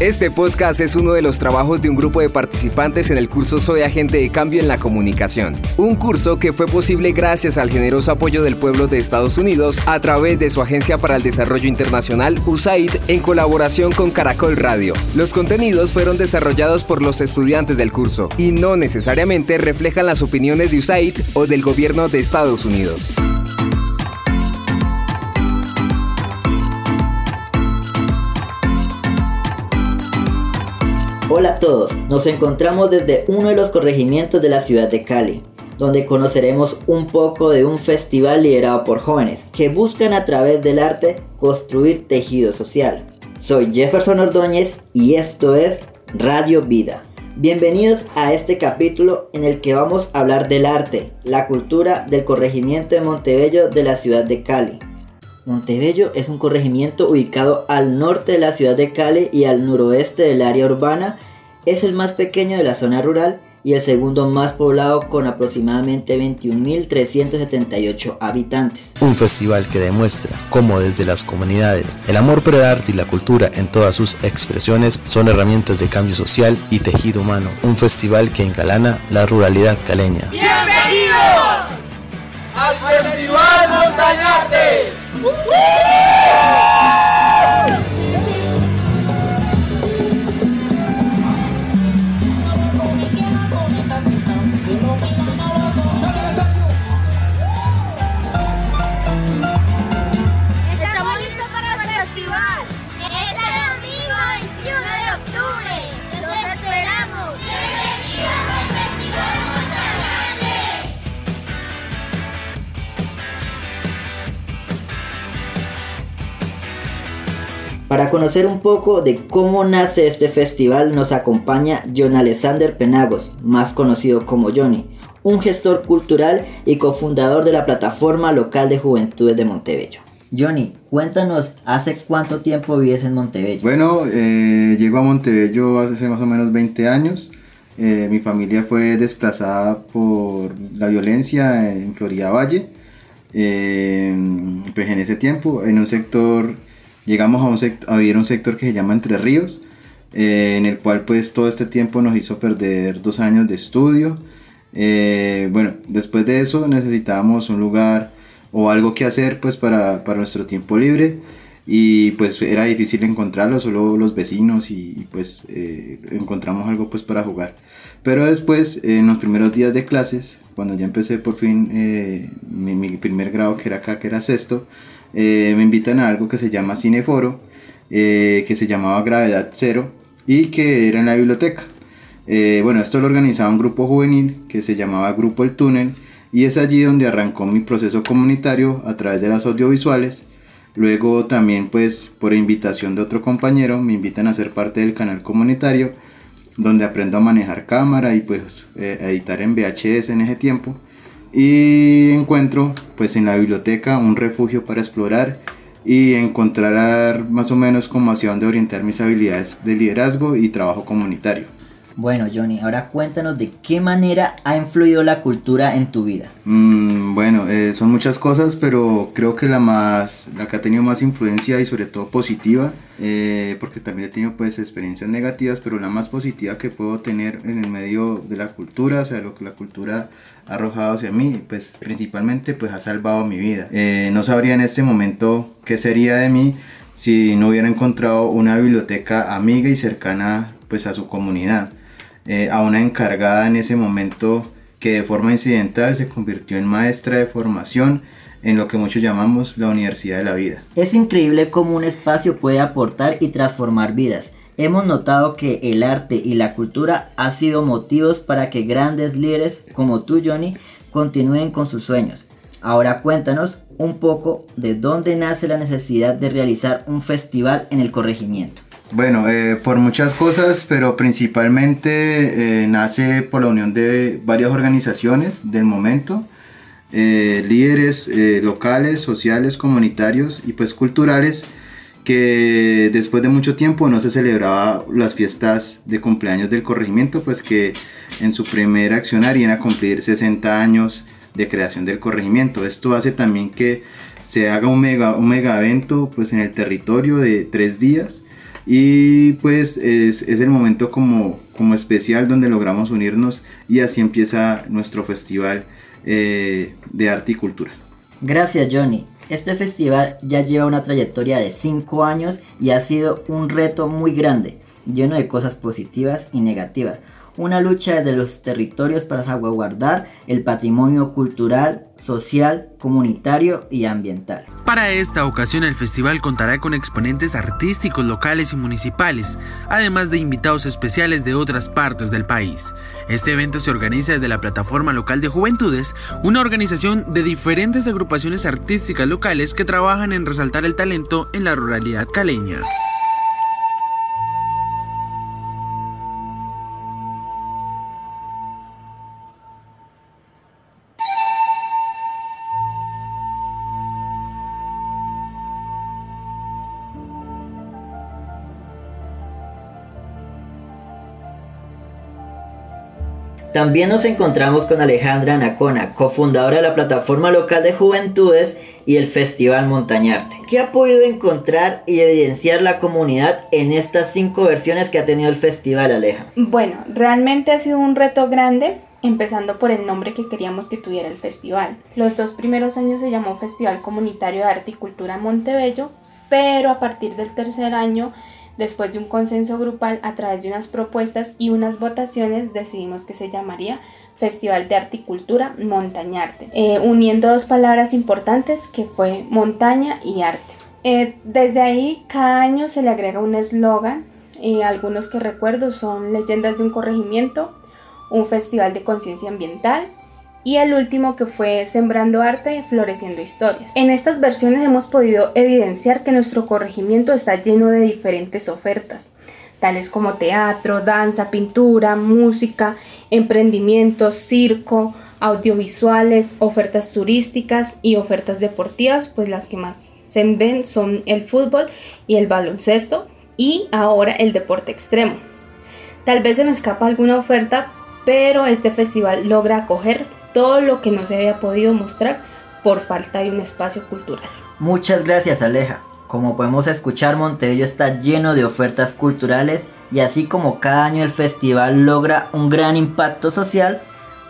Este podcast es uno de los trabajos de un grupo de participantes en el curso Soy Agente de Cambio en la Comunicación. Un curso que fue posible gracias al generoso apoyo del pueblo de Estados Unidos a través de su Agencia para el Desarrollo Internacional, USAID, en colaboración con Caracol Radio. Los contenidos fueron desarrollados por los estudiantes del curso y no necesariamente reflejan las opiniones de USAID o del gobierno de Estados Unidos. Hola a todos, nos encontramos desde uno de los corregimientos de la ciudad de Cali, donde conoceremos un poco de un festival liderado por jóvenes que buscan a través del arte construir tejido social. Soy Jefferson Ordóñez y esto es Radio Vida. Bienvenidos a este capítulo en el que vamos a hablar del arte, la cultura del corregimiento de Montebello de la ciudad de Cali. Montebello es un corregimiento ubicado al norte de la ciudad de Cali y al noroeste del área urbana. Es el más pequeño de la zona rural y el segundo más poblado con aproximadamente 21.378 habitantes. Un festival que demuestra cómo desde las comunidades el amor por el arte y la cultura en todas sus expresiones son herramientas de cambio social y tejido humano. Un festival que engalana la ruralidad caleña. ¡Bienvenidos Para conocer un poco de cómo nace este festival nos acompaña John Alexander Penagos, más conocido como Johnny, un gestor cultural y cofundador de la plataforma local de juventudes de Montebello. Johnny, cuéntanos, ¿hace cuánto tiempo vives en Montebello? Bueno, eh, llego a Montebello hace más o menos 20 años. Eh, mi familia fue desplazada por la violencia en Florida Valle. Eh, pues en ese tiempo, en un sector llegamos a, un a vivir un sector que se llama Entre Ríos, eh, en el cual pues todo este tiempo nos hizo perder dos años de estudio. Eh, bueno, después de eso necesitábamos un lugar o algo que hacer pues para, para, nuestro tiempo libre y pues era difícil encontrarlo, solo los vecinos y pues eh, encontramos algo pues para jugar. Pero después, en los primeros días de clases, cuando ya empecé por fin mi, mi, primer grado que era acá, que era sexto, eh, me invitan a algo que se llama Cineforo, eh, que se llamaba Gravedad Cero y que era en la biblioteca. Eh, bueno, esto lo organizaba un grupo juvenil que se llamaba Grupo El Túnel y es allí donde arrancó mi proceso comunitario a través de las audiovisuales. Luego también pues por invitación de otro compañero me invitan a ser parte del canal comunitario donde aprendo a manejar cámara y pues editar en VHS en ese tiempo y encuentro pues en la biblioteca un refugio para explorar y encontrar más o menos como hacia dónde orientar mis habilidades de liderazgo y trabajo comunitario. Bueno, Johnny, ahora cuéntanos de qué manera ha influido la cultura en tu vida. Mm, bueno, eh, son muchas cosas, pero creo que la más, la que ha tenido más influencia y sobre todo positiva, eh, porque también he tenido pues experiencias negativas, pero la más positiva que puedo tener en el medio de la cultura, o sea, lo que la cultura arrojado hacia mí, pues principalmente pues ha salvado mi vida. Eh, no sabría en este momento qué sería de mí si no hubiera encontrado una biblioteca amiga y cercana pues a su comunidad. Eh, a una encargada en ese momento que de forma incidental se convirtió en maestra de formación en lo que muchos llamamos la Universidad de la Vida. Es increíble cómo un espacio puede aportar y transformar vidas. Hemos notado que el arte y la cultura han sido motivos para que grandes líderes como tú, Johnny, continúen con sus sueños. Ahora cuéntanos un poco de dónde nace la necesidad de realizar un festival en el corregimiento. Bueno, eh, por muchas cosas, pero principalmente eh, nace por la unión de varias organizaciones del momento, eh, líderes locales, sociales, comunitarios y pues culturales, que después de mucho tiempo no se celebraba las fiestas de cumpleaños del corregimiento, pues que en su primera acción harían a cumplir 60 años de creación del corregimiento. Esto hace también que se haga un mega, un mega evento pues en el territorio de tres días Y pues es, el momento como, como especial donde logramos unirnos y así empieza nuestro festival eh, de arte y cultura. Gracias Johnny. Este festival ya lleva una trayectoria de 5 años y ha sido un reto muy grande, lleno de cosas positivas y negativas una lucha de los territorios para salvaguardar el patrimonio cultural, social, comunitario y ambiental. Para esta ocasión el festival contará con exponentes artísticos locales y municipales, además de invitados especiales de otras partes del país. Este evento se organiza desde la Plataforma Local de Juventudes, una organización de diferentes agrupaciones artísticas locales que trabajan en resaltar el talento en la ruralidad caleña. También nos encontramos con Alejandra Anacona, cofundadora de la plataforma local de juventudes y el Festival Montañarte. ¿Qué ha podido encontrar y evidenciar la comunidad en estas cinco versiones que ha tenido el festival, Aleja? Bueno, realmente ha sido un reto grande, empezando por el nombre que queríamos que tuviera el festival. Los dos primeros años se llamó Festival Comunitario de Arte y Cultura Montebello, pero a partir del tercer año Después de un consenso grupal a través de unas propuestas y unas votaciones decidimos que se llamaría Festival de Articultura Montañarte, eh, uniendo dos palabras importantes que fue montaña y arte. Eh, desde ahí cada año se le agrega un eslogan, eh, algunos que recuerdo son leyendas de un corregimiento, un festival de conciencia ambiental, y el último que fue Sembrando Arte, Floreciendo Historias. En estas versiones hemos podido evidenciar que nuestro corregimiento está lleno de diferentes ofertas, tales como teatro, danza, pintura, música, emprendimientos, circo, audiovisuales, ofertas turísticas y ofertas deportivas, pues las que más se ven son el fútbol y el baloncesto y ahora el deporte extremo. Tal vez se me escapa alguna oferta, pero este festival logra acoger todo lo que no se había podido mostrar por falta de un espacio cultural. Muchas gracias Aleja. Como podemos escuchar, Montevideo está lleno de ofertas culturales y así como cada año el festival logra un gran impacto social,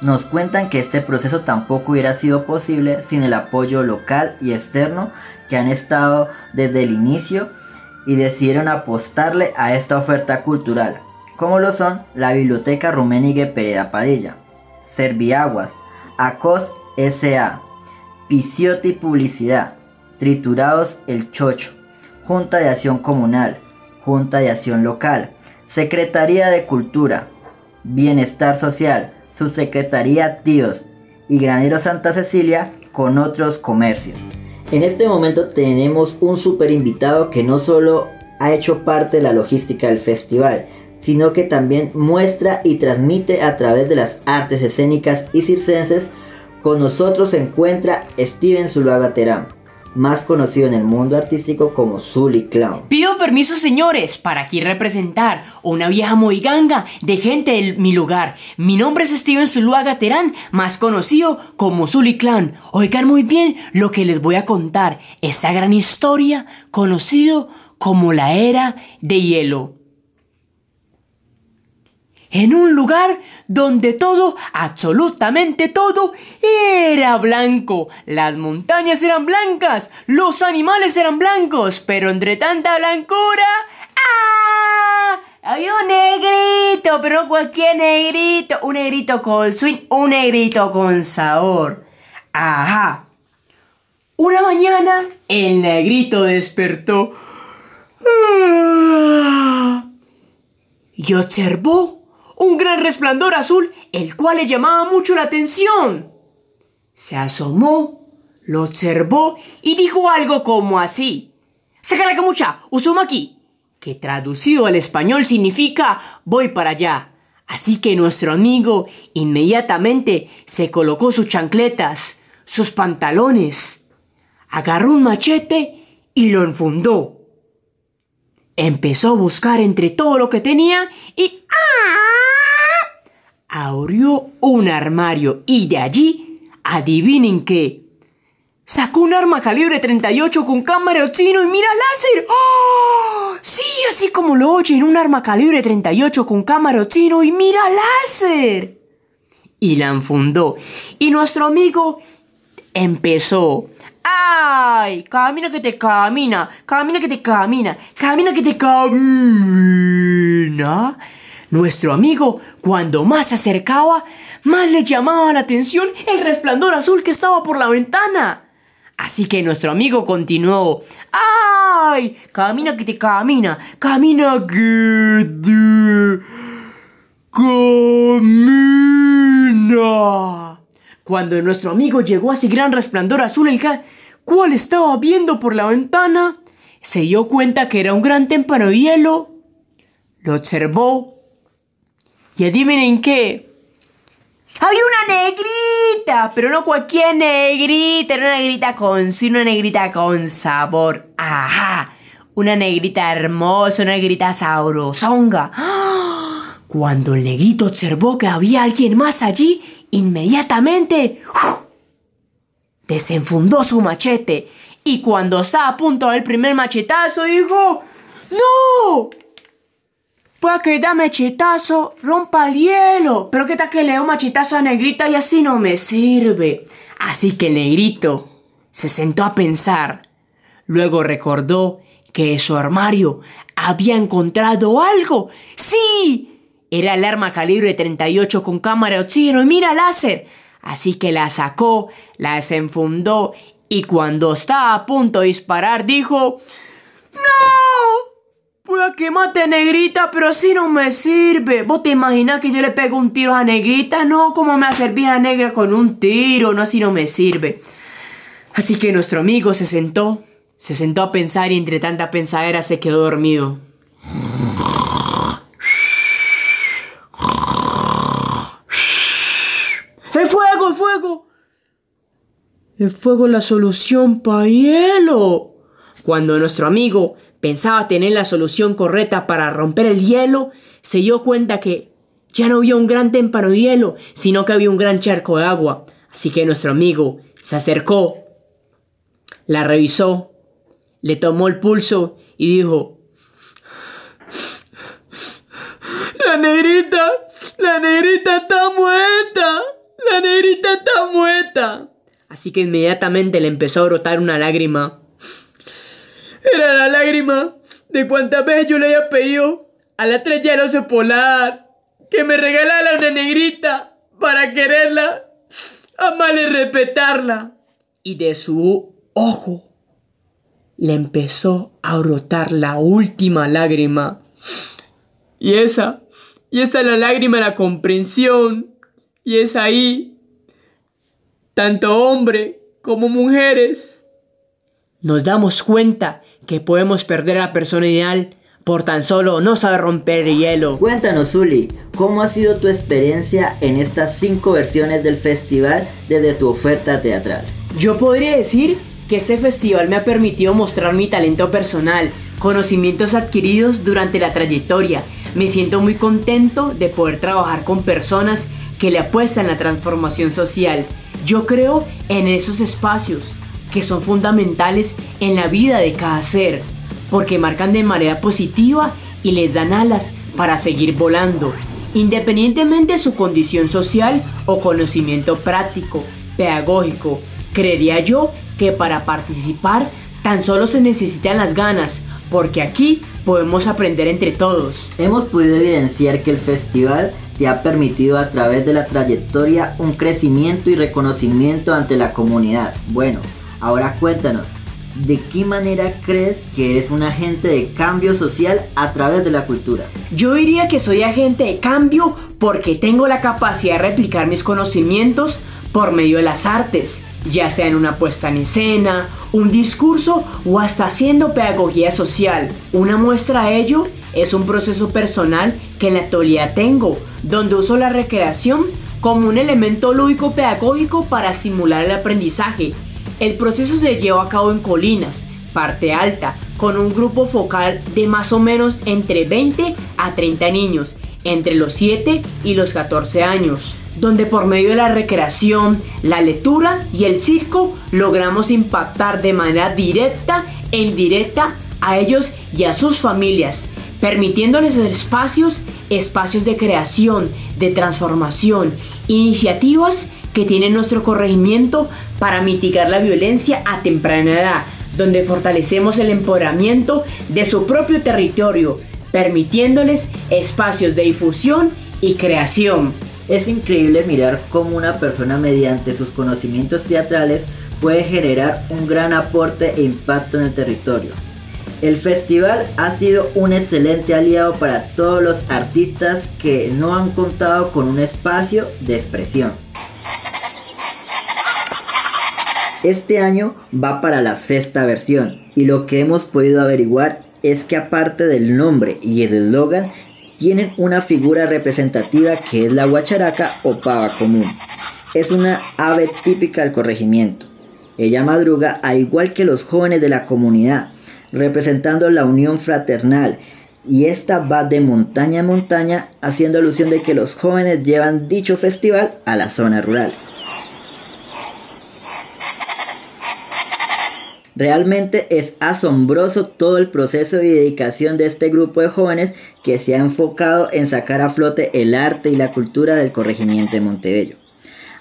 nos cuentan que este proceso tampoco hubiera sido posible sin el apoyo local y externo que han estado desde el inicio y decidieron apostarle a esta oferta cultural, como lo son la Biblioteca Ruménigue Pereda Padilla, Serviaguas, Acos S.A., Picioti Publicidad, Triturados El Chocho, Junta de Acción Comunal, Junta de Acción Local, Secretaría de Cultura, Bienestar Social, Subsecretaría Tíos. Y Granero Santa Cecilia con otros comercios. En este momento tenemos un super invitado que no solo ha hecho parte de la logística del festival, sino que también muestra y transmite a través de las artes escénicas y circenses. Con nosotros se encuentra Steven Zuluaga Terán, más conocido en el mundo artístico como Zully Clown. Pido permiso, señores, para aquí representar una vieja moiganga de gente de mi lugar. Mi nombre es Steven Zuluaga Terán, más conocido como Zully Clown. Oigan muy bien lo que les voy a contar, esa gran historia conocido como la era de hielo en un lugar donde todo, absolutamente todo, era blanco. Las montañas eran blancas, los animales eran blancos, pero entre tanta blancura... ¡Ah! Había un negrito, pero cualquier negrito, un negrito con swing, un negrito con sabor. Ajá. Una mañana, el negrito despertó ¡Ah! y observó un gran resplandor azul, el cual le llamaba mucho la atención. Se asomó, lo observó y dijo algo como así. Saca la camucha, aquí, que traducido al español significa voy para allá. Así que nuestro amigo inmediatamente se colocó sus chancletas, sus pantalones, agarró un machete y lo enfundó. Empezó a buscar entre todo lo que tenía y ¡ah! abrió un armario y de allí, adivinen qué, sacó un arma calibre 38 con cámara oxino y mira láser. ¡Oh! Sí, así como lo oyen, un arma calibre 38 con cámara chino y mira láser. Y la enfundó. Y nuestro amigo empezó. ¡Ay! Camina que te camina, camina que te camina, camina que te camina. Nuestro amigo, cuando más se acercaba, más le llamaba la atención el resplandor azul que estaba por la ventana. Así que nuestro amigo continuó. ¡Ay! Camina que te camina, camina que te camina. Cuando nuestro amigo llegó a ese gran resplandor azul, el cual estaba viendo por la ventana, se dio cuenta que era un gran témpano de hielo, lo observó y adivinen qué. Había una negrita, pero no cualquier negrita, era una negrita con sí, una negrita con sabor. Ajá, una negrita hermosa, una negrita sabrosonga. Cuando el negrito observó que había alguien más allí, inmediatamente desenfundó su machete y cuando estaba a punto del primer machetazo dijo, ¡No! Puede que da machetazo, rompa el hielo, pero qué tal que le un machetazo a Negrita y así no me sirve. Así que Negrito se sentó a pensar. Luego recordó que en su armario había encontrado algo. ¡Sí! Era el arma calibre 38 con cámara de oxígeno y mira láser. Así que la sacó, la desenfundó y cuando estaba a punto de disparar dijo... ¡No! Puede que mate Negrita, pero así no me sirve. ¿Vos te imaginas que yo le pego un tiro a Negrita? No, como me servir a Negra con un tiro? No, así no me sirve. Así que nuestro amigo se sentó, se sentó a pensar y entre tanta pensadera se quedó dormido. ¡El fuego, el fuego! El fuego es la solución para hielo. Cuando nuestro amigo pensaba tener la solución correcta para romper el hielo, se dio cuenta que ya no había un gran témpano de hielo, sino que había un gran charco de agua. Así que nuestro amigo se acercó, la revisó, le tomó el pulso y dijo, La negrita, la negrita está muerta, la negrita está muerta. Así que inmediatamente le empezó a brotar una lágrima. Era la lágrima de cuántas veces yo le había pedido a la estrella del oso polar que me regalara una negrita para quererla, amarla y respetarla. Y de su ojo le empezó a brotar la última lágrima. Y esa, y esa es la lágrima de la comprensión. Y es ahí, tanto hombre como mujeres, nos damos cuenta que podemos perder a la persona ideal por tan solo no saber romper el hielo. Cuéntanos, Zuli, ¿cómo ha sido tu experiencia en estas cinco versiones del festival desde tu oferta teatral? Yo podría decir que este festival me ha permitido mostrar mi talento personal, conocimientos adquiridos durante la trayectoria. Me siento muy contento de poder trabajar con personas que le apuestan a la transformación social. Yo creo en esos espacios que son fundamentales en la vida de cada ser, porque marcan de manera positiva y les dan alas para seguir volando, independientemente de su condición social o conocimiento práctico, pedagógico. Creería yo que para participar tan solo se necesitan las ganas, porque aquí podemos aprender entre todos. Hemos podido evidenciar que el festival te ha permitido a través de la trayectoria un crecimiento y reconocimiento ante la comunidad. Bueno, ahora cuéntanos, ¿de qué manera crees que eres un agente de cambio social a través de la cultura? Yo diría que soy agente de cambio porque tengo la capacidad de replicar mis conocimientos por medio de las artes, ya sea en una puesta en escena, un discurso o hasta haciendo pedagogía social. Una muestra de ello es un proceso personal que en la actualidad tengo, donde uso la recreación como un elemento lúdico pedagógico para estimular el aprendizaje. El proceso se lleva a cabo en Colinas, parte alta, con un grupo focal de más o menos entre 20 a 30 niños, entre los 7 y los 14 años donde por medio de la recreación, la lectura y el circo logramos impactar de manera directa e indirecta a ellos y a sus familias, permitiéndoles espacios, espacios de creación, de transformación, iniciativas que tiene nuestro corregimiento para mitigar la violencia a temprana edad, donde fortalecemos el empoderamiento de su propio territorio, permitiéndoles espacios de difusión y creación. Es increíble mirar cómo una persona mediante sus conocimientos teatrales puede generar un gran aporte e impacto en el territorio. El festival ha sido un excelente aliado para todos los artistas que no han contado con un espacio de expresión. Este año va para la sexta versión y lo que hemos podido averiguar es que aparte del nombre y el eslogan, tienen una figura representativa que es la guacharaca o pava común. Es una ave típica del corregimiento. Ella madruga al igual que los jóvenes de la comunidad, representando la unión fraternal, y esta va de montaña a montaña haciendo alusión de que los jóvenes llevan dicho festival a la zona rural. Realmente es asombroso todo el proceso y dedicación de este grupo de jóvenes que se ha enfocado en sacar a flote el arte y la cultura del corregimiento de Montebello.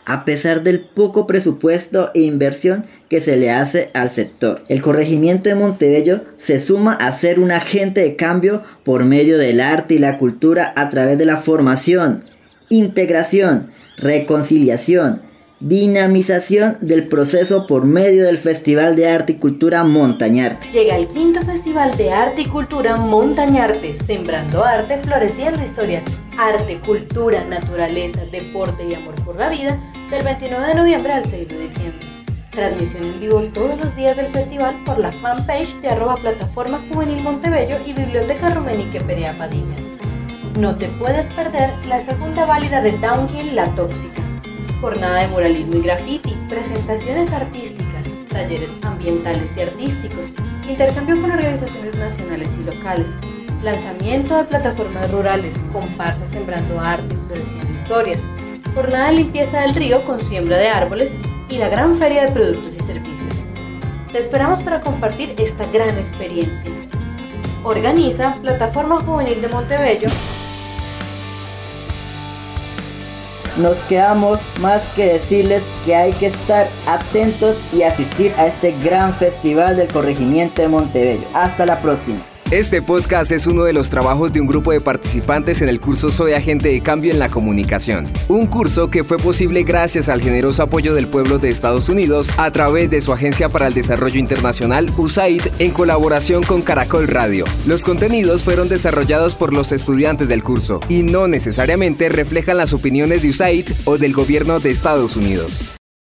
A pesar del poco presupuesto e inversión que se le hace al sector, el corregimiento de Montebello se suma a ser un agente de cambio por medio del arte y la cultura a través de la formación, integración, reconciliación, dinamización del proceso por medio del Festival de Arte y Cultura Montañarte. Llega el quinto Festival de Arte y Cultura Montañarte, sembrando arte, floreciendo historias, arte, cultura, naturaleza, deporte y amor por la vida, del 29 de noviembre al 6 de diciembre. Transmisión en vivo todos los días del festival por la fanpage de arroba plataforma juvenil Montebello y biblioteca Rumenique Perea Padilla. No te puedes perder la segunda válida de Downhill La Tóxica jornada de muralismo y graffiti, presentaciones artísticas, talleres ambientales y artísticos, intercambio con organizaciones nacionales y locales, lanzamiento de plataformas rurales, comparsas sembrando arte, floreciendo historias, jornada de limpieza del río con siembra de árboles y la gran feria de productos y servicios. Te esperamos para compartir esta gran experiencia. Organiza Plataforma Juvenil de Montebello nos quedamos más que decirles que hay que estar atentos y asistir a este gran festival del corregimiento de Montebello. Hasta la próxima. Este podcast es uno de los trabajos de un grupo de participantes en el curso Soy Agente de Cambio en la Comunicación. Un curso que fue posible gracias al generoso apoyo del pueblo de Estados Unidos a través de su Agencia para el Desarrollo Internacional, USAID, en colaboración con Caracol Radio. Los contenidos fueron desarrollados por los estudiantes del curso y no necesariamente reflejan las opiniones de USAID o del gobierno de Estados Unidos.